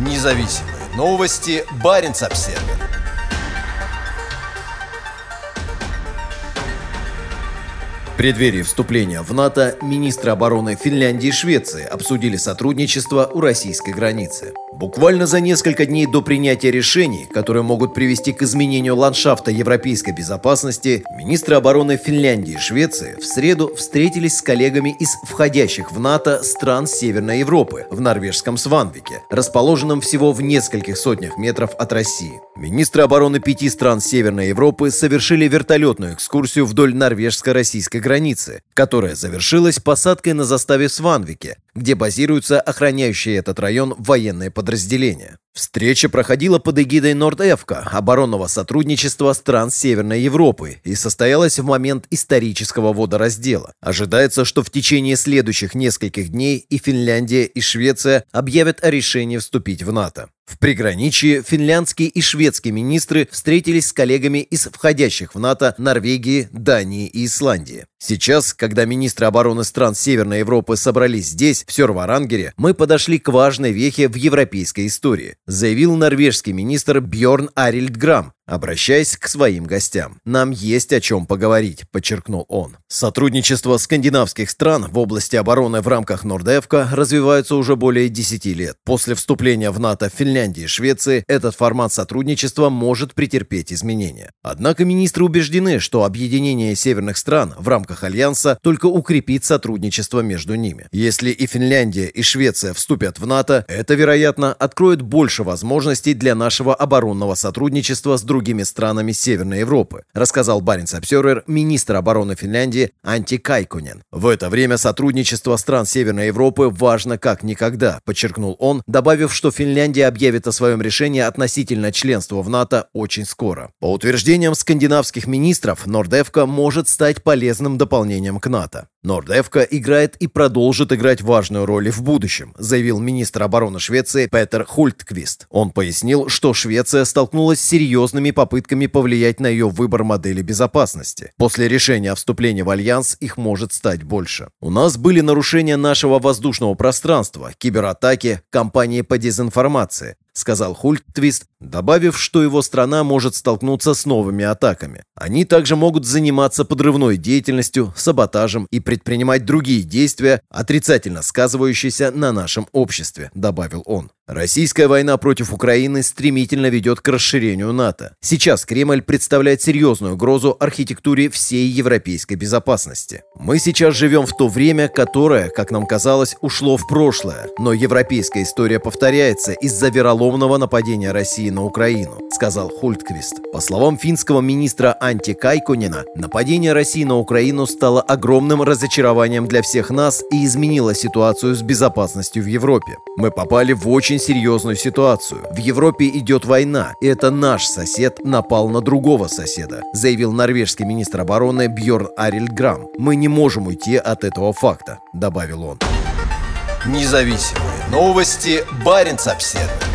Независимые новости. Барин обсерва преддверии вступления в НАТО министры обороны Финляндии и Швеции обсудили сотрудничество у российской границы. Буквально за несколько дней до принятия решений, которые могут привести к изменению ландшафта европейской безопасности, министры обороны Финляндии и Швеции в среду встретились с коллегами из входящих в НАТО стран Северной Европы в норвежском Сванвике, расположенном всего в нескольких сотнях метров от России. Министры обороны пяти стран Северной Европы совершили вертолетную экскурсию вдоль норвежско-российской границы которая завершилась посадкой на заставе Сванвике, где базируются охраняющие этот район военные подразделения. Встреча проходила под эгидой Нордевка, оборонного сотрудничества стран Северной Европы, и состоялась в момент исторического водораздела. Ожидается, что в течение следующих нескольких дней и Финляндия, и Швеция объявят о решении вступить в НАТО. В приграничье финляндские и шведские министры встретились с коллегами из входящих в НАТО Норвегии, Дании и Исландии. Сейчас, когда министры обороны стран Северной Европы собрались здесь, в Сёрварангере, мы подошли к важной вехе в европейской истории, заявил норвежский министр Бьорн Арильдграм, обращаясь к своим гостям. «Нам есть о чем поговорить», – подчеркнул он. Сотрудничество скандинавских стран в области обороны в рамках Нордевка развивается уже более 10 лет. После вступления в НАТО Финляндии и Швеции этот формат сотрудничества может претерпеть изменения. Однако министры убеждены, что объединение северных стран в рамках Альянса только укрепит сотрудничество между ними. Если и Финляндия, и Швеция вступят в НАТО, это, вероятно, откроет больше возможностей для нашего оборонного сотрудничества с другими другими странами Северной Европы, рассказал Баренц Обсервер министр обороны Финляндии Анти Кайкунен. В это время сотрудничество стран Северной Европы важно как никогда, подчеркнул он, добавив, что Финляндия объявит о своем решении относительно членства в НАТО очень скоро. По утверждениям скандинавских министров, NORDEFCO может стать полезным дополнением к НАТО. NORDEFCO играет и продолжит играть важную роль в будущем, заявил министр обороны Швеции Петер Хультквист. Он пояснил, что Швеция столкнулась с серьезными попытками повлиять на ее выбор модели безопасности. После решения о вступлении в Альянс их может стать больше. У нас были нарушения нашего воздушного пространства, кибератаки, кампании по дезинформации, сказал Хультквист, добавив, что его страна может столкнуться с новыми атаками. Они также могут заниматься подрывной деятельностью, саботажем и предпринимать другие действия, отрицательно сказывающиеся на нашем обществе, добавил он. Российская война против Украины стремительно ведет к расширению НАТО. Сейчас Кремль представляет серьезную угрозу архитектуре всей европейской безопасности. Мы сейчас живем в то время, которое, как нам казалось, ушло в прошлое. Но европейская история повторяется из-за вероломного нападения России на Украину, сказал Хультквист. По словам финского министра Анти Кайконина, нападение России на Украину стало огромным разочарованием для всех нас и изменило ситуацию с безопасностью в Европе. Мы попали в очень серьезную ситуацию. В Европе идет война, и это наш сосед напал на другого соседа, заявил норвежский министр обороны Бьорн Арильграм. Мы не можем уйти от этого факта, добавил он. Независимые новости. Барин обседный.